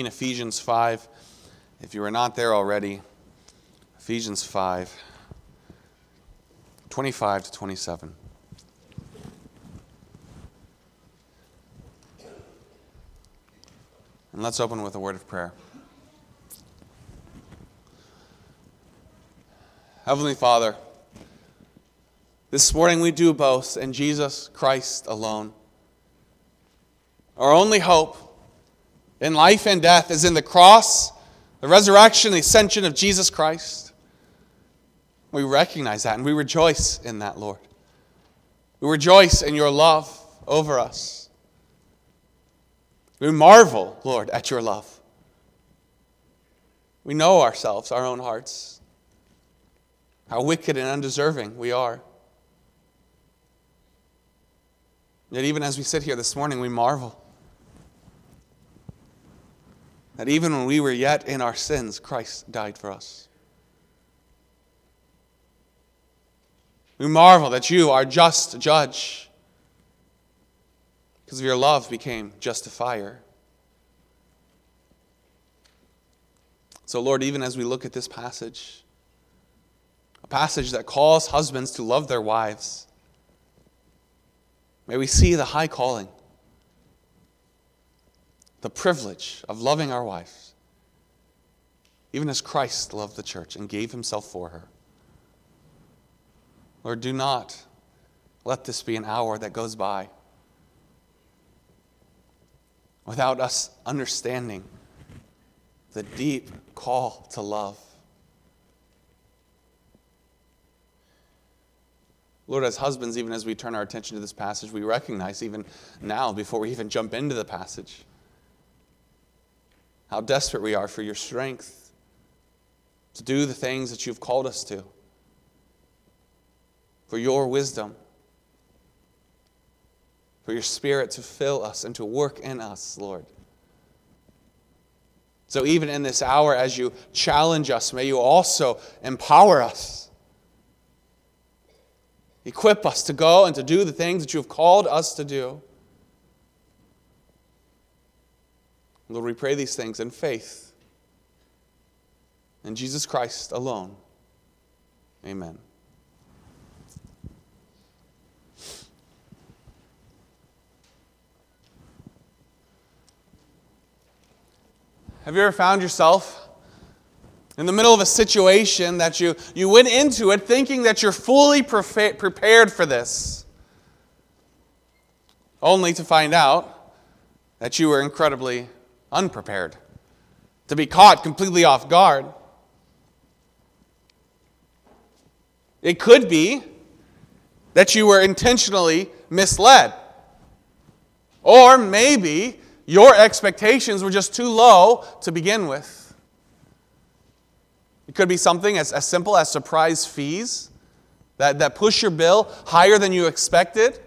in Ephesians 5. If you are not there already, Ephesians 5, 25 to 27. And let's open with a word of prayer. Heavenly Father, this morning we do boast in Jesus Christ alone. Our only hope in life and death is in the cross, the resurrection, the ascension of Jesus Christ. We recognize that and we rejoice in that, Lord. We rejoice in your love over us. We marvel, Lord, at your love. We know ourselves, our own hearts, how wicked and undeserving we are. Yet, even as we sit here this morning, we marvel that even when we were yet in our sins, Christ died for us. We marvel that you are just judge because of your love became justifier. So, Lord, even as we look at this passage, a passage that calls husbands to love their wives, may we see the high calling, the privilege of loving our wives, even as Christ loved the church and gave himself for her. Lord, do not let this be an hour that goes by without us understanding the deep call to love. Lord, as husbands, even as we turn our attention to this passage, we recognize even now, before we even jump into the passage, how desperate we are for your strength to do the things that you've called us to, for your wisdom for your Spirit to fill us and to work in us, Lord. So, even in this hour, as you challenge us, may you also empower us. Equip us to go and to do the things that you have called us to do. Lord, we pray these things in faith. In Jesus Christ alone. Amen. Have you ever found yourself in the middle of a situation that you, you went into it thinking that you're fully prepared for this, only to find out that you were incredibly unprepared, to be caught completely off guard? It could be that you were intentionally misled. Or maybe your expectations were just too low to begin with. It could be something as, as simple as surprise fees that, that push your bill higher than you expected.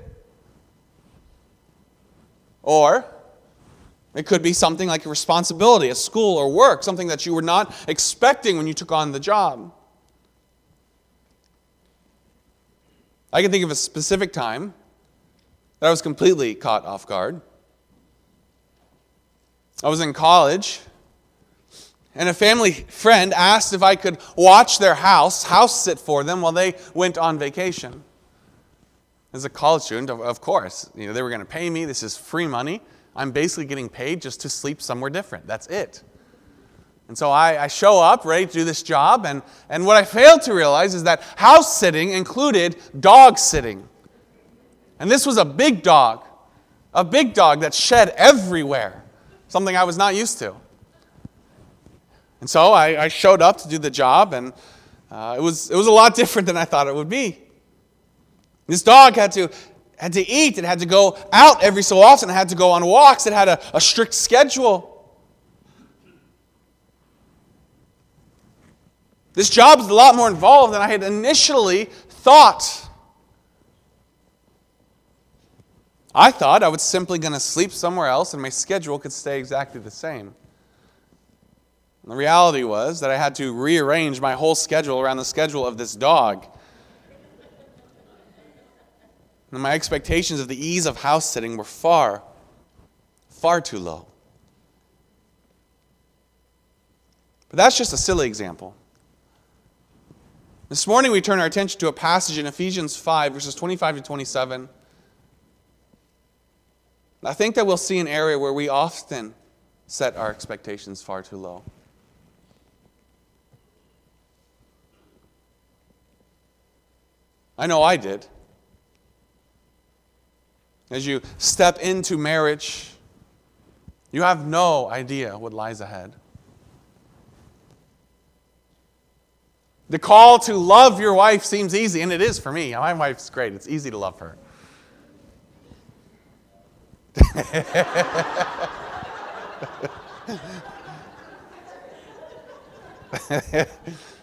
Or it could be something like a responsibility, a school or work, something that you were not expecting when you took on the job. I can think of a specific time that I was completely caught off guard. I was in college, and a family friend asked if I could watch their house, house sit for them while they went on vacation. As a college student, of course, you know, they were going to pay me. This is free money. I'm basically getting paid just to sleep somewhere different. That's it. And so I, I, show up ready to do this job, and, and what I failed to realize is that house sitting included dog sitting. And this was a big dog, a big dog that shed everywhere something I was not used to. And so I, I showed up to do the job, and uh, it, was, it was a lot different than I thought it would be. This dog had to, had to eat, it had to go out every so often, it had to go on walks, it had a, a strict schedule. This job is a lot more involved than I had initially thought. I thought I was simply going to sleep somewhere else and my schedule could stay exactly the same. And the reality was that I had to rearrange my whole schedule around the schedule of this dog. And my expectations of the ease of house sitting were far, far too low. But that's just a silly example. This morning we turn our attention to a passage in Ephesians 5, verses 25 to 27. I think that we'll see an area where we often set our expectations far too low. I know I did. As you step into marriage, you have no idea what lies ahead. The call to love your wife seems easy, and it is for me. My wife's great. It's easy to love her.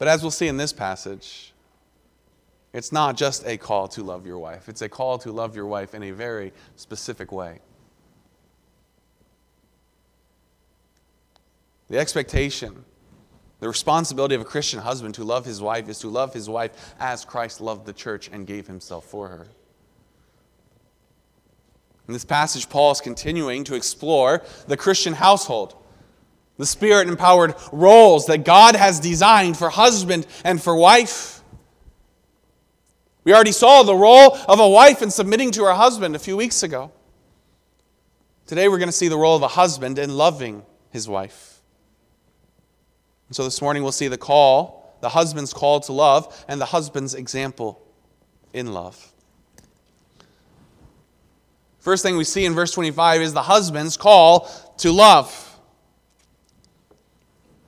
but as we'll see in this passage, it's not just a call to love your wife, it's a call to love your wife in a very specific way. The expectation, the responsibility of a Christian husband to love his wife is to love his wife as Christ loved the church and gave himself for her. In this passage, Paul is continuing to explore the Christian household, the spirit empowered roles that God has designed for husband and for wife. We already saw the role of a wife in submitting to her husband a few weeks ago. Today, we're going to see the role of a husband in loving his wife. And so this morning we'll see the call, the husband's call to love, and the husband's example in love. First thing we see in verse 25 is the husband's call to love.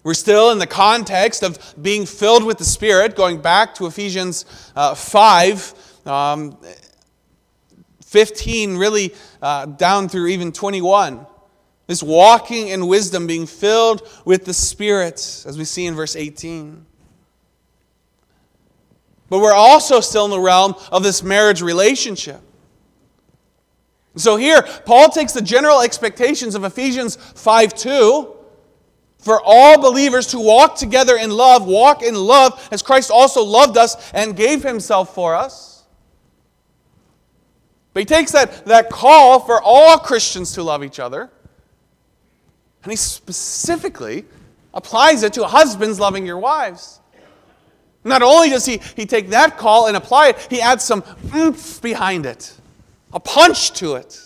We're still in the context of being filled with the Spirit, going back to Ephesians uh, 5, um, 15, really uh, down through even 21. This walking in wisdom, being filled with the Spirit, as we see in verse 18. But we're also still in the realm of this marriage relationship. So here, Paul takes the general expectations of Ephesians 5 2 for all believers to walk together in love, walk in love as Christ also loved us and gave himself for us. But he takes that, that call for all Christians to love each other and he specifically applies it to husbands loving your wives. Not only does he, he take that call and apply it, he adds some oomph behind it, a punch to it.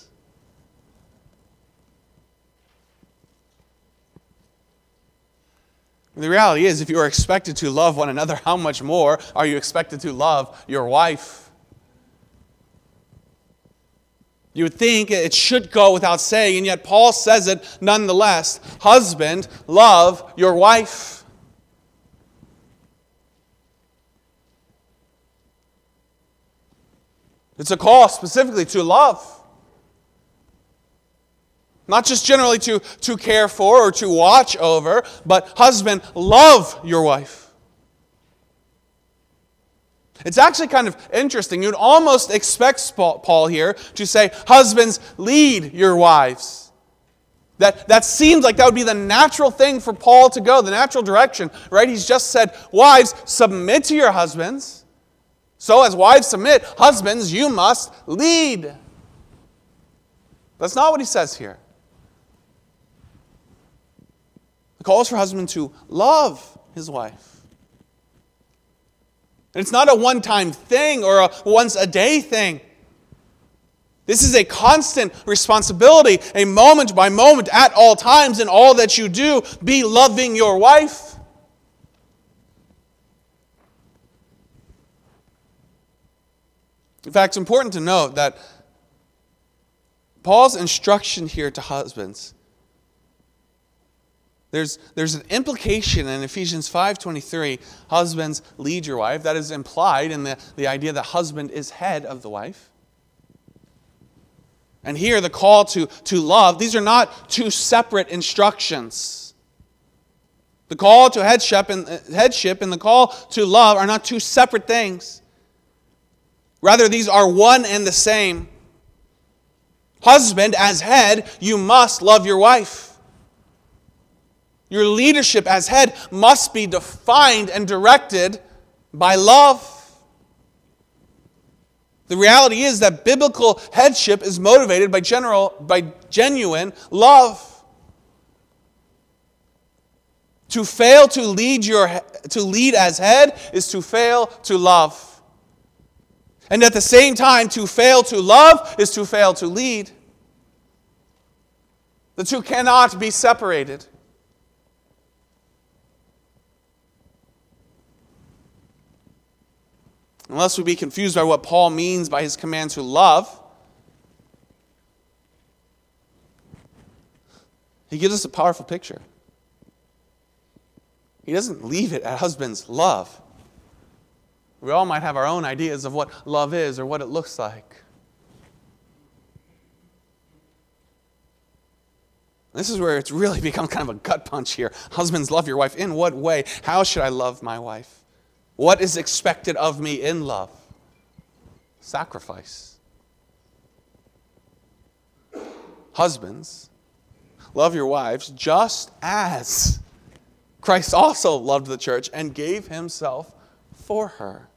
The reality is, if you are expected to love one another, how much more are you expected to love your wife? You would think it should go without saying, and yet Paul says it nonetheless. Husband, love your wife. It's a call specifically to love. Not just generally to, to care for or to watch over, but husband, love your wife. It's actually kind of interesting. You'd almost expect Paul here to say, Husbands, lead your wives. That, that seems like that would be the natural thing for Paul to go, the natural direction, right? He's just said, Wives, submit to your husbands. So, as wives submit, husbands, you must lead. That's not what he says here. The call is for husband to love his wife. And it's not a one time thing or a once a day thing. This is a constant responsibility, a moment by moment, at all times, in all that you do. Be loving your wife. In fact, it's important to note that Paul's instruction here to husbands there's, there's an implication in Ephesians 5.23, husbands, lead your wife. That is implied in the, the idea that husband is head of the wife. And here, the call to, to love, these are not two separate instructions. The call to headship and, uh, headship and the call to love are not two separate things. Rather, these are one and the same. Husband, as head, you must love your wife. Your leadership as head must be defined and directed by love. The reality is that biblical headship is motivated by, general, by genuine love. To fail to lead, your, to lead as head is to fail to love. And at the same time, to fail to love is to fail to lead. The two cannot be separated. Unless we be confused by what Paul means by his command to love, he gives us a powerful picture. He doesn't leave it at husbands love. We all might have our own ideas of what love is or what it looks like. This is where it's really become kind of a gut punch here. Husbands, love your wife. In what way? How should I love my wife? What is expected of me in love? Sacrifice. Husbands, love your wives just as Christ also loved the church and gave himself for her.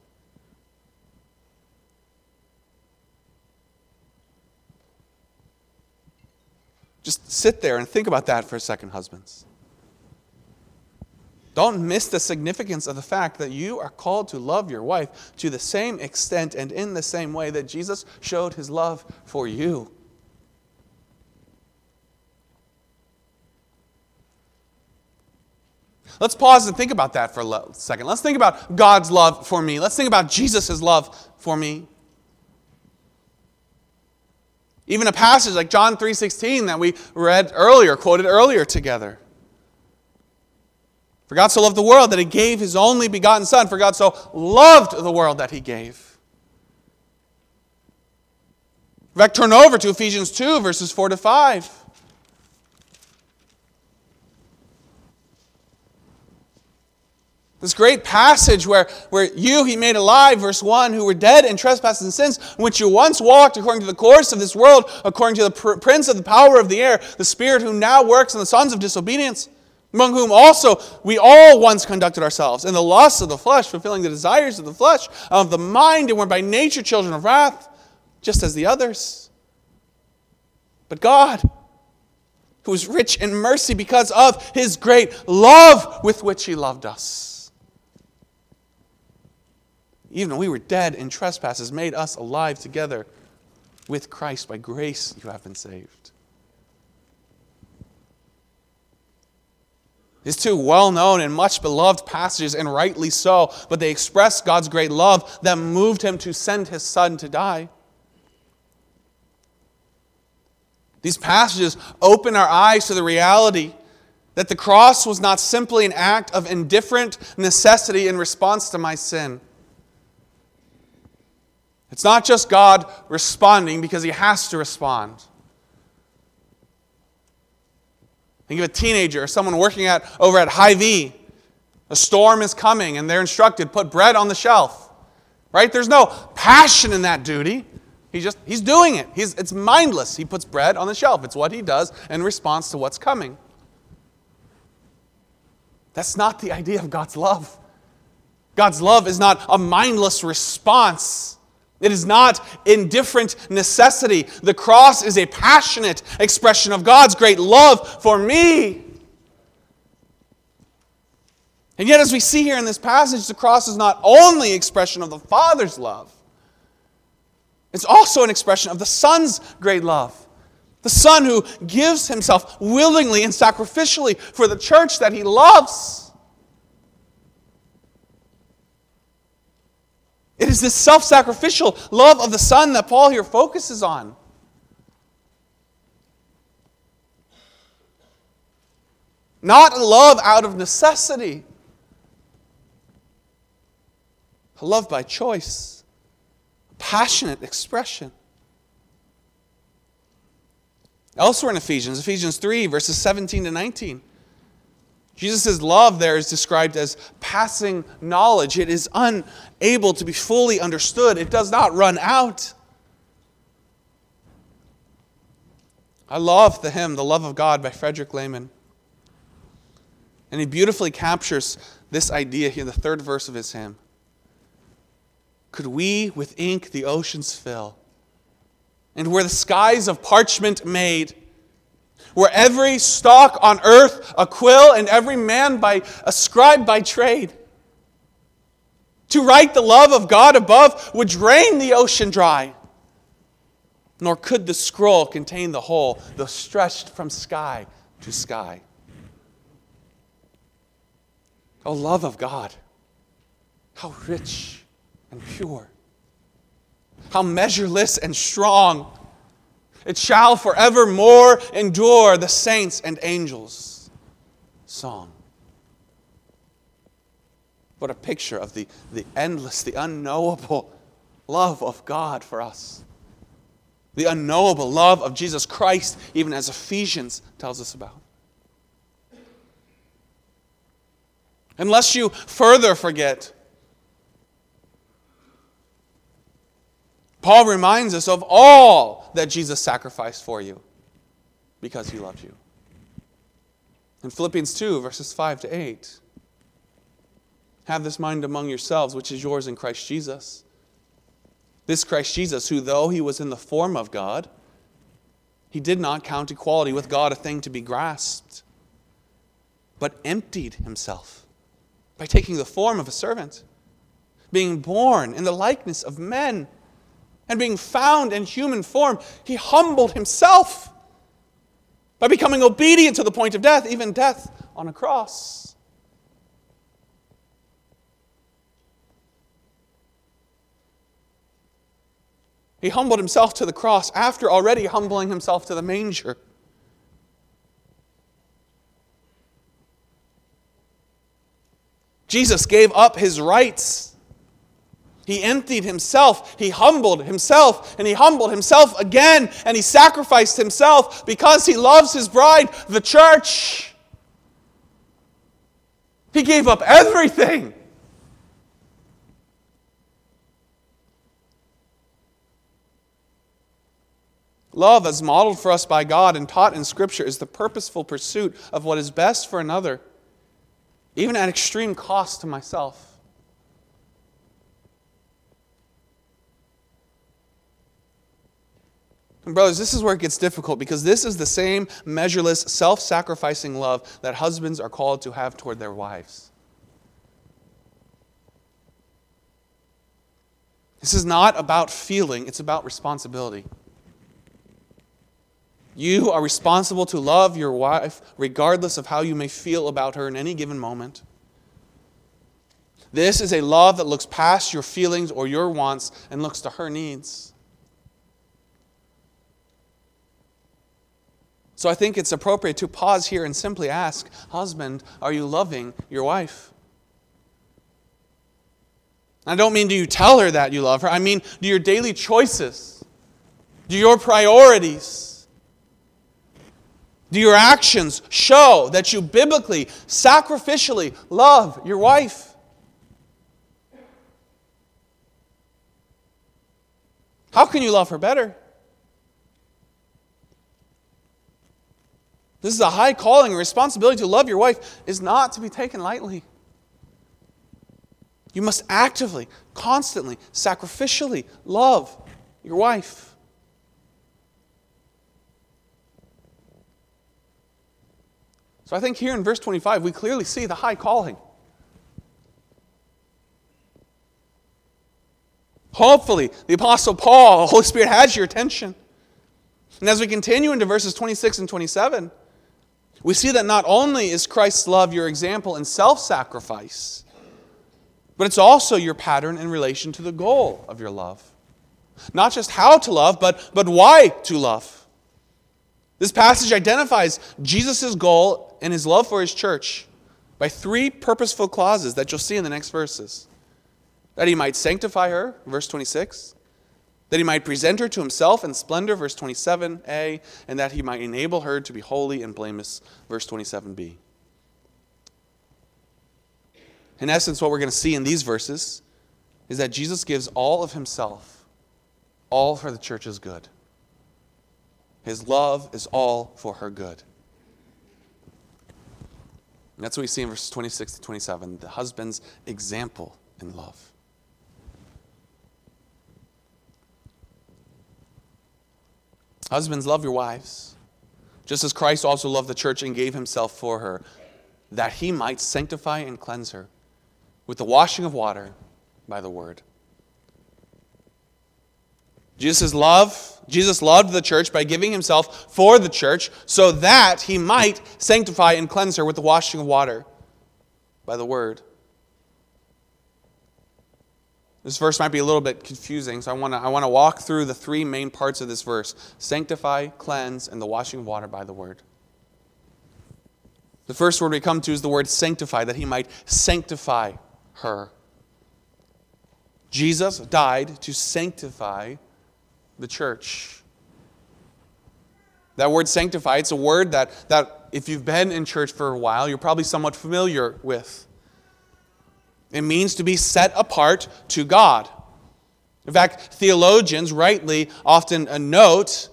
Just sit there and think about that for a second, husbands. Don't miss the significance of the fact that you are called to love your wife to the same extent and in the same way that Jesus showed his love for you. Let's pause and think about that for a second. Let's think about God's love for me. Let's think about Jesus' love for me. Even a passage like John 3:16 that we read earlier, quoted earlier together. For God so loved the world that he gave his only begotten Son. For God so loved the world that he gave. In fact, turn over to Ephesians 2, verses 4 to 5. This great passage where, where you he made alive, verse 1, who were dead in trespasses and sins, in which you once walked according to the course of this world, according to the pr- prince of the power of the air, the spirit who now works in the sons of disobedience among whom also we all once conducted ourselves in the lusts of the flesh, fulfilling the desires of the flesh, of the mind, and were by nature children of wrath, just as the others. But God, who is rich in mercy because of his great love with which he loved us, even when we were dead in trespasses, made us alive together with Christ. By grace you have been saved. These two well known and much beloved passages, and rightly so, but they express God's great love that moved him to send his son to die. These passages open our eyes to the reality that the cross was not simply an act of indifferent necessity in response to my sin. It's not just God responding because he has to respond. Think of a teenager or someone working at, over at Hy-Vee. A storm is coming and they're instructed, put bread on the shelf. Right? There's no passion in that duty. He just he's doing it. He's, it's mindless. He puts bread on the shelf. It's what he does in response to what's coming. That's not the idea of God's love. God's love is not a mindless response it is not indifferent necessity. The cross is a passionate expression of God's great love for me. And yet, as we see here in this passage, the cross is not only expression of the Father's love, it's also an expression of the Son's great love. The Son who gives himself willingly and sacrificially for the church that he loves. It is this self sacrificial love of the Son that Paul here focuses on. Not love out of necessity, a love by choice, passionate expression. Elsewhere in Ephesians, Ephesians 3, verses 17 to 19. Jesus' love there is described as passing knowledge. It is unable to be fully understood, it does not run out. I love the hymn, The Love of God by Frederick Lehman. And he beautifully captures this idea here in the third verse of his hymn. could we with ink the oceans fill, and were the skies of parchment made, were every stalk on earth a quill, and every man by a scribe by trade. To write the love of God above would drain the ocean dry, nor could the scroll contain the whole, though stretched from sky to sky. O love of God, how rich and pure, how measureless and strong. It shall forevermore endure the saints' and angels' song. What a picture of the, the endless, the unknowable love of God for us. The unknowable love of Jesus Christ, even as Ephesians tells us about. Unless you further forget, Paul reminds us of all that Jesus sacrificed for you because he loved you. In Philippians 2, verses 5 to 8, have this mind among yourselves, which is yours in Christ Jesus. This Christ Jesus, who, though he was in the form of God, he did not count equality with God a thing to be grasped, but emptied himself by taking the form of a servant, being born in the likeness of men, and being found in human form, he humbled himself by becoming obedient to the point of death, even death on a cross. He humbled himself to the cross after already humbling himself to the manger. Jesus gave up his rights. He emptied himself, he humbled himself, and he humbled himself again, and he sacrificed himself because he loves his bride, the church. He gave up everything. Love, as modeled for us by God and taught in Scripture, is the purposeful pursuit of what is best for another even at extreme cost to myself. And, brothers, this is where it gets difficult because this is the same measureless, self sacrificing love that husbands are called to have toward their wives. This is not about feeling, it's about responsibility. You are responsible to love your wife regardless of how you may feel about her in any given moment. This is a love that looks past your feelings or your wants and looks to her needs. So I think it's appropriate to pause here and simply ask Husband, are you loving your wife? I don't mean do you tell her that you love her, I mean do your daily choices, do your priorities, do your actions show that you biblically, sacrificially love your wife? How can you love her better? This is a high calling, responsibility to love your wife is not to be taken lightly. You must actively, constantly, sacrificially love your wife. So I think here in verse 25, we clearly see the high calling. Hopefully, the Apostle Paul, the Holy Spirit has your attention. And as we continue into verses 26 and 27, we see that not only is Christ's love your example in self sacrifice, but it's also your pattern in relation to the goal of your love. Not just how to love, but, but why to love. This passage identifies Jesus' goal and his love for his church by three purposeful clauses that you'll see in the next verses. That he might sanctify her, verse 26. That he might present her to himself in splendor, verse 27a. And that he might enable her to be holy and blameless, verse 27b. In essence, what we're going to see in these verses is that Jesus gives all of himself, all for the church's good. His love is all for her good. And that's what we see in verses 26 to 27 the husband's example in love. Husbands, love your wives, just as Christ also loved the church and gave himself for her, that he might sanctify and cleanse her with the washing of water by the word. Jesus' love, Jesus loved the church by giving himself for the church so that he might sanctify and cleanse her with the washing of water by the word. This verse might be a little bit confusing, so I want to I want to walk through the three main parts of this verse sanctify, cleanse, and the washing of water by the word. The first word we come to is the word sanctify, that he might sanctify her. Jesus died to sanctify the church. That word sanctify, it's a word that, that if you've been in church for a while, you're probably somewhat familiar with. It means to be set apart to God. In fact, theologians rightly often uh, note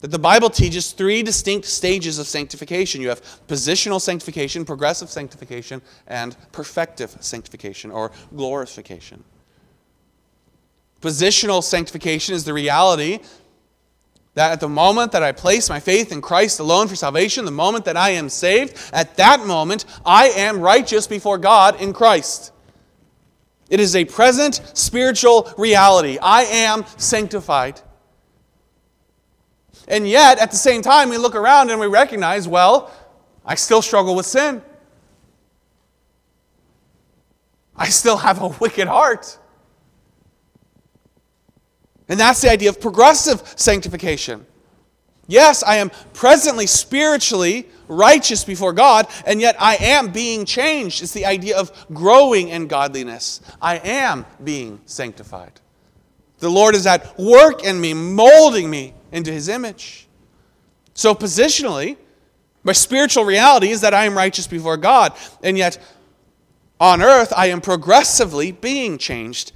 that the Bible teaches three distinct stages of sanctification. You have positional sanctification, progressive sanctification, and perfective sanctification or glorification. Positional sanctification is the reality that at the moment that I place my faith in Christ alone for salvation, the moment that I am saved, at that moment I am righteous before God in Christ. It is a present spiritual reality. I am sanctified. And yet, at the same time, we look around and we recognize, well, I still struggle with sin. I still have a wicked heart. And that's the idea of progressive sanctification. Yes, I am presently spiritually righteous before God, and yet I am being changed. It's the idea of growing in godliness. I am being sanctified. The Lord is at work in me, molding me into his image. So, positionally, my spiritual reality is that I am righteous before God, and yet on earth I am progressively being changed.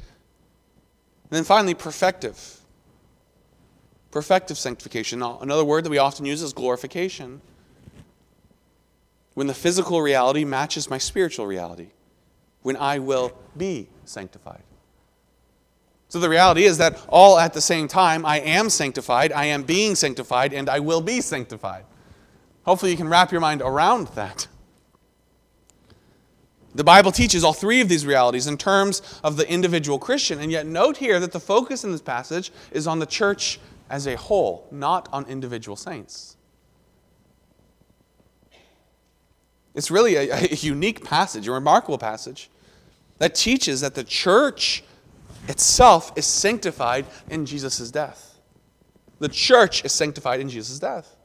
And then finally, perfective. Perfective sanctification. Another word that we often use is glorification. When the physical reality matches my spiritual reality, when I will be sanctified. So the reality is that all at the same time, I am sanctified, I am being sanctified, and I will be sanctified. Hopefully, you can wrap your mind around that. The Bible teaches all three of these realities in terms of the individual Christian, and yet note here that the focus in this passage is on the church as a whole, not on individual saints. It's really a, a unique passage, a remarkable passage that teaches that the church itself is sanctified in Jesus' death. The church is sanctified in Jesus' death.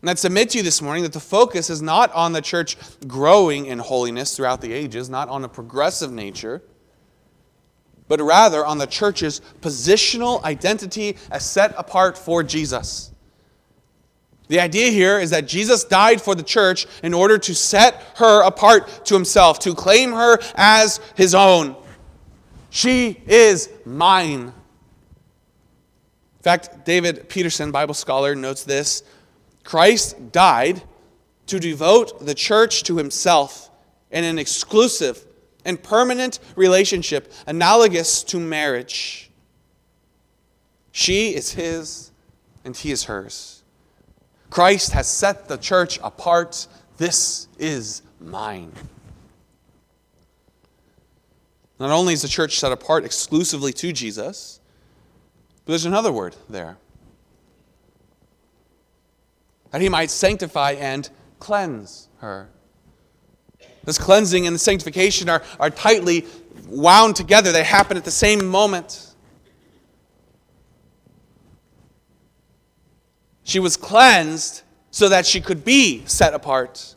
And I'd submit to you this morning that the focus is not on the church growing in holiness throughout the ages, not on a progressive nature, but rather on the church's positional identity as set apart for Jesus. The idea here is that Jesus died for the church in order to set her apart to himself, to claim her as his own. She is mine. In fact, David Peterson, Bible scholar, notes this Christ died to devote the church to himself in an exclusive and permanent relationship analogous to marriage. She is his and he is hers. Christ has set the church apart. This is mine. Not only is the church set apart exclusively to Jesus, but there's another word there that he might sanctify and cleanse her. This cleansing and the sanctification are, are tightly wound together, they happen at the same moment. She was cleansed so that she could be set apart.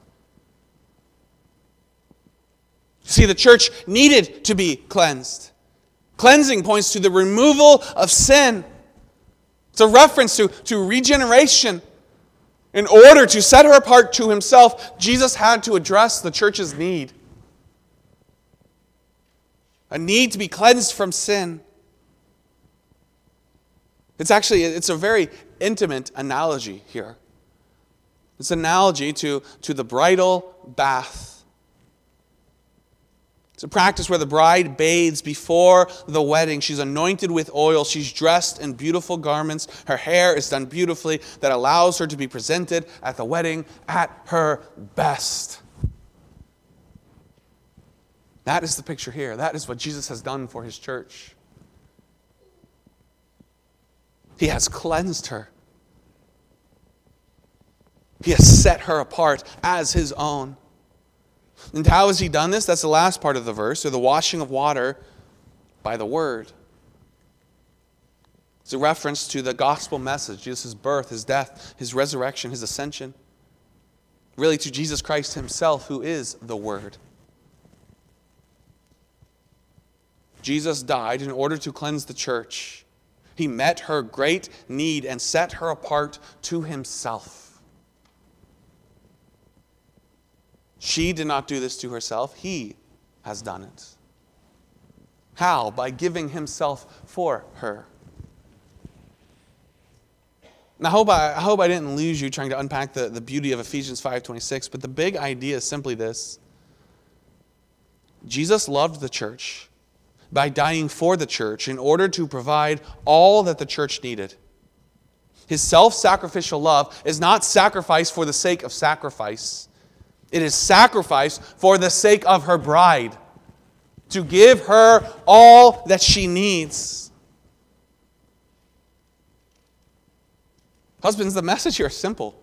See, the church needed to be cleansed. Cleansing points to the removal of sin. It's a reference to, to regeneration. In order to set her apart to himself, Jesus had to address the church's need. A need to be cleansed from sin. It's actually it's a very intimate analogy here. It's an analogy to, to the bridal bath It's a practice where the bride bathes before the wedding. She's anointed with oil. She's dressed in beautiful garments. Her hair is done beautifully that allows her to be presented at the wedding at her best. That is the picture here. That is what Jesus has done for his church. He has cleansed her. He has set her apart as his own. And how has he done this? That's the last part of the verse, or the washing of water by the word. It's a reference to the gospel message Jesus' birth, his death, his resurrection, his ascension. Really, to Jesus Christ himself, who is the Word. Jesus died in order to cleanse the church. He met her great need and set her apart to himself. She did not do this to herself, He has done it. How? By giving Himself for her. Now, I hope I, I hope I didn't lose you trying to unpack the, the beauty of Ephesians 5.26, but the big idea is simply this. Jesus loved the church by dying for the church in order to provide all that the church needed. His self sacrificial love is not sacrifice for the sake of sacrifice. It is sacrifice for the sake of her bride, to give her all that she needs. Husbands, the message here is simple.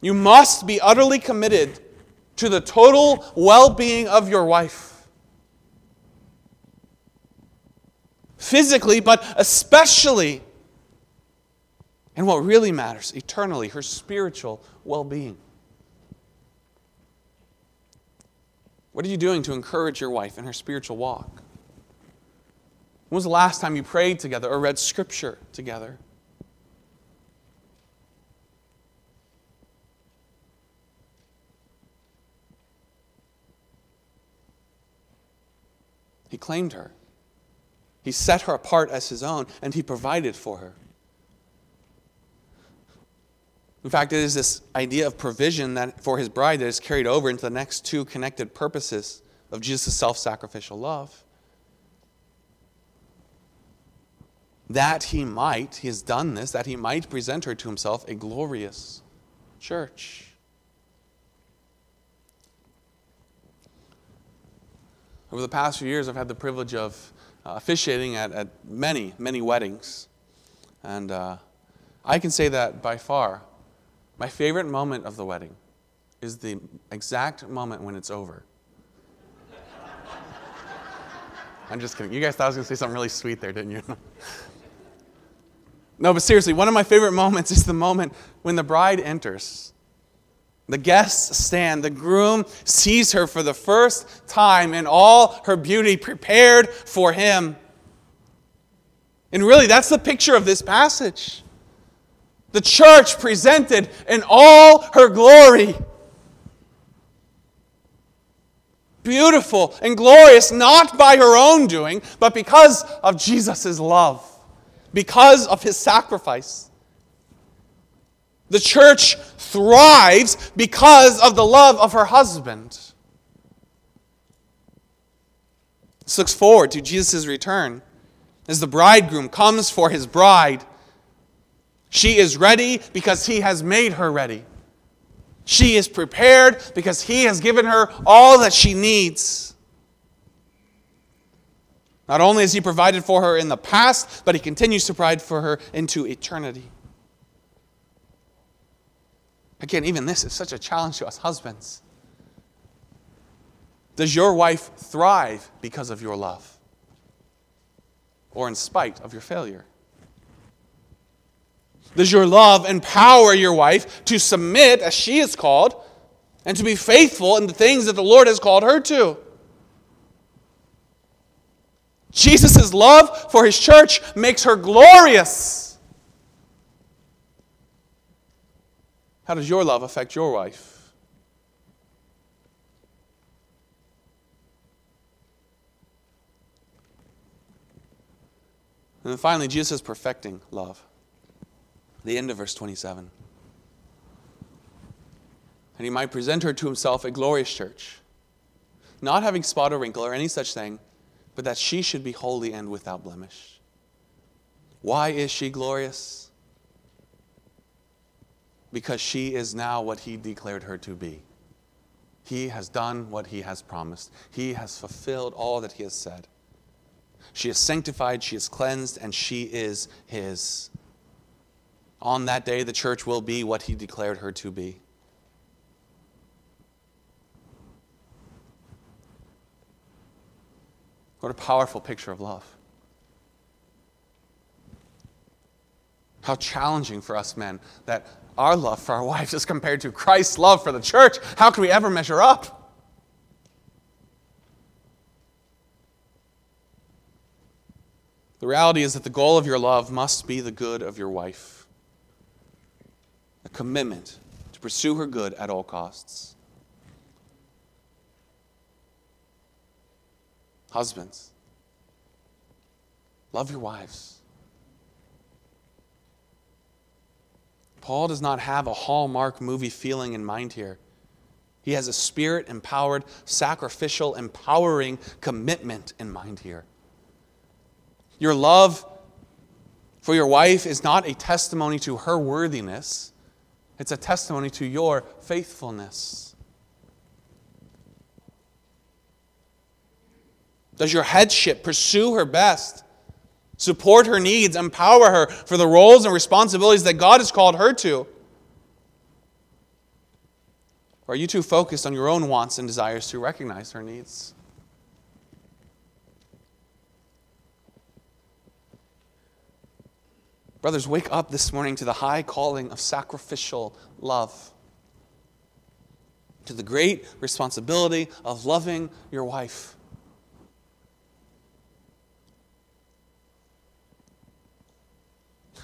You must be utterly committed to the total well being of your wife. Physically, but especially and what really matters eternally, her spiritual well being. What are you doing to encourage your wife in her spiritual walk? When was the last time you prayed together or read scripture together? He claimed her. He set her apart as his own, and he provided for her. In fact, it is this idea of provision that for his bride that is carried over into the next two connected purposes of Jesus' self sacrificial love. That he might, he has done this, that he might present her to himself a glorious church. Over the past few years, I've had the privilege of uh, officiating at, at many, many weddings. And uh, I can say that by far, my favorite moment of the wedding is the exact moment when it's over. I'm just kidding. You guys thought I was going to say something really sweet there, didn't you? no, but seriously, one of my favorite moments is the moment when the bride enters. The guests stand. The groom sees her for the first time in all her beauty, prepared for him. And really, that's the picture of this passage the church presented in all her glory. Beautiful and glorious, not by her own doing, but because of Jesus' love, because of his sacrifice. The church thrives because of the love of her husband. This looks forward to Jesus' return as the bridegroom comes for his bride she is ready because he has made her ready. She is prepared because he has given her all that she needs. Not only has he provided for her in the past, but he continues to provide for her into eternity. Again, even this is such a challenge to us husbands. Does your wife thrive because of your love? Or in spite of your failure? Does your love empower your wife to submit as she is called and to be faithful in the things that the Lord has called her to? Jesus' love for his church makes her glorious. How does your love affect your wife? And then finally, Jesus is perfecting love the end of verse 27. And he might present her to himself a glorious church, not having spot or wrinkle or any such thing, but that she should be holy and without blemish. Why is she glorious? Because she is now what he declared her to be. He has done what he has promised, he has fulfilled all that he has said. She is sanctified, she is cleansed, and she is his. On that day, the church will be what he declared her to be. What a powerful picture of love. How challenging for us men that our love for our wives is compared to Christ's love for the church. How can we ever measure up? The reality is that the goal of your love must be the good of your wife, commitment to pursue her good at all costs. Husbands, love your wives. Paul does not have a Hallmark movie feeling in mind here. He has a spirit empowered, sacrificial, empowering commitment in mind here. Your love for your wife is not a testimony to her worthiness, it's a testimony to your faithfulness. Does your headship pursue her best? Support her needs, empower her for the roles and responsibilities that God has called her to? Or are you too focused on your own wants and desires to recognize her needs? Brothers, wake up this morning to the high calling of sacrificial love, to the great responsibility of loving your wife.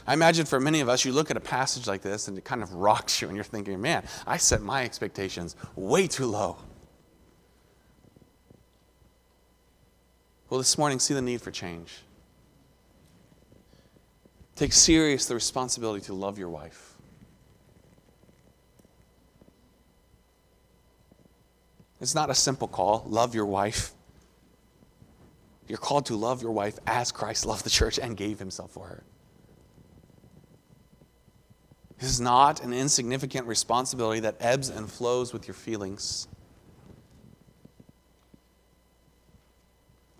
I imagine for many of us, you look at a passage like this and it kind of rocks you, and you're thinking, man, I set my expectations way too low. Well, this morning, see the need for change. Take serious the responsibility to love your wife. It's not a simple call, love your wife. You're called to love your wife as Christ loved the church and gave himself for her. This is not an insignificant responsibility that ebbs and flows with your feelings.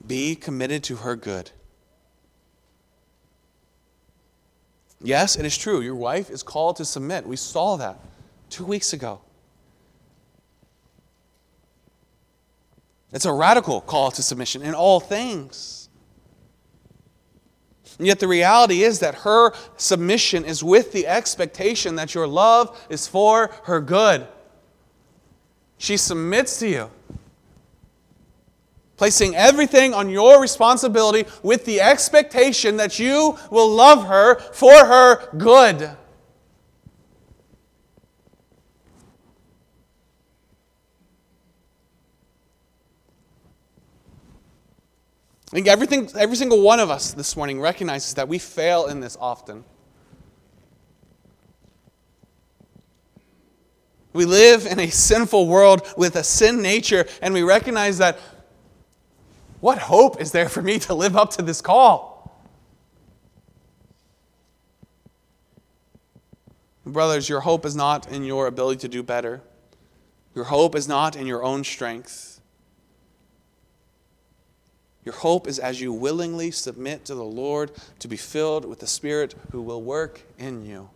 Be committed to her good. Yes, it is true. Your wife is called to submit. We saw that two weeks ago. It's a radical call to submission in all things. And yet the reality is that her submission is with the expectation that your love is for her good. She submits to you, placing everything on your responsibility with the expectation that you will love her for her good. I think everything, every single one of us this morning recognizes that we fail in this often. We live in a sinful world with a sin nature, and we recognize that what hope is there for me to live up to this call? Brothers, your hope is not in your ability to do better. Your hope is not in your own strength. Your hope is as you willingly submit to the Lord to be filled with the Spirit who will work in you.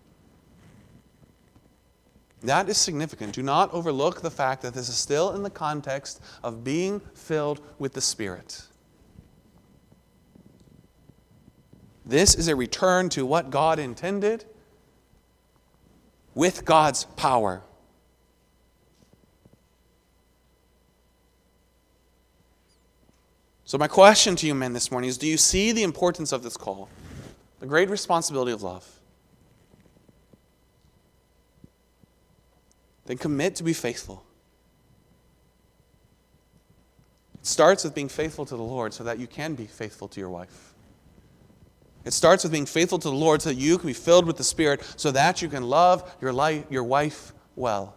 That is significant. Do not overlook the fact that this is still in the context of being filled with the Spirit. This is a return to what God intended with God's power. So, my question to you, men, this morning is do you see the importance of this call? The great responsibility of love. Then commit to be faithful. It starts with being faithful to the Lord so that you can be faithful to your wife. It starts with being faithful to the Lord so that you can be filled with the Spirit so that you can love your, life, your wife well.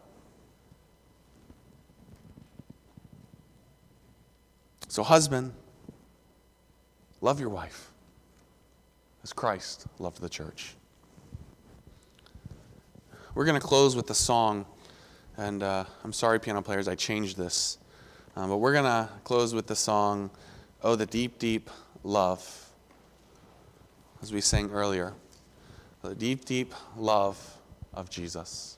So, husband, love your wife as Christ loved the church. We're going to close with a song, and uh, I'm sorry, piano players, I changed this. Um, but we're going to close with the song, Oh, the Deep, Deep Love, as we sang earlier. The deep, deep love of Jesus.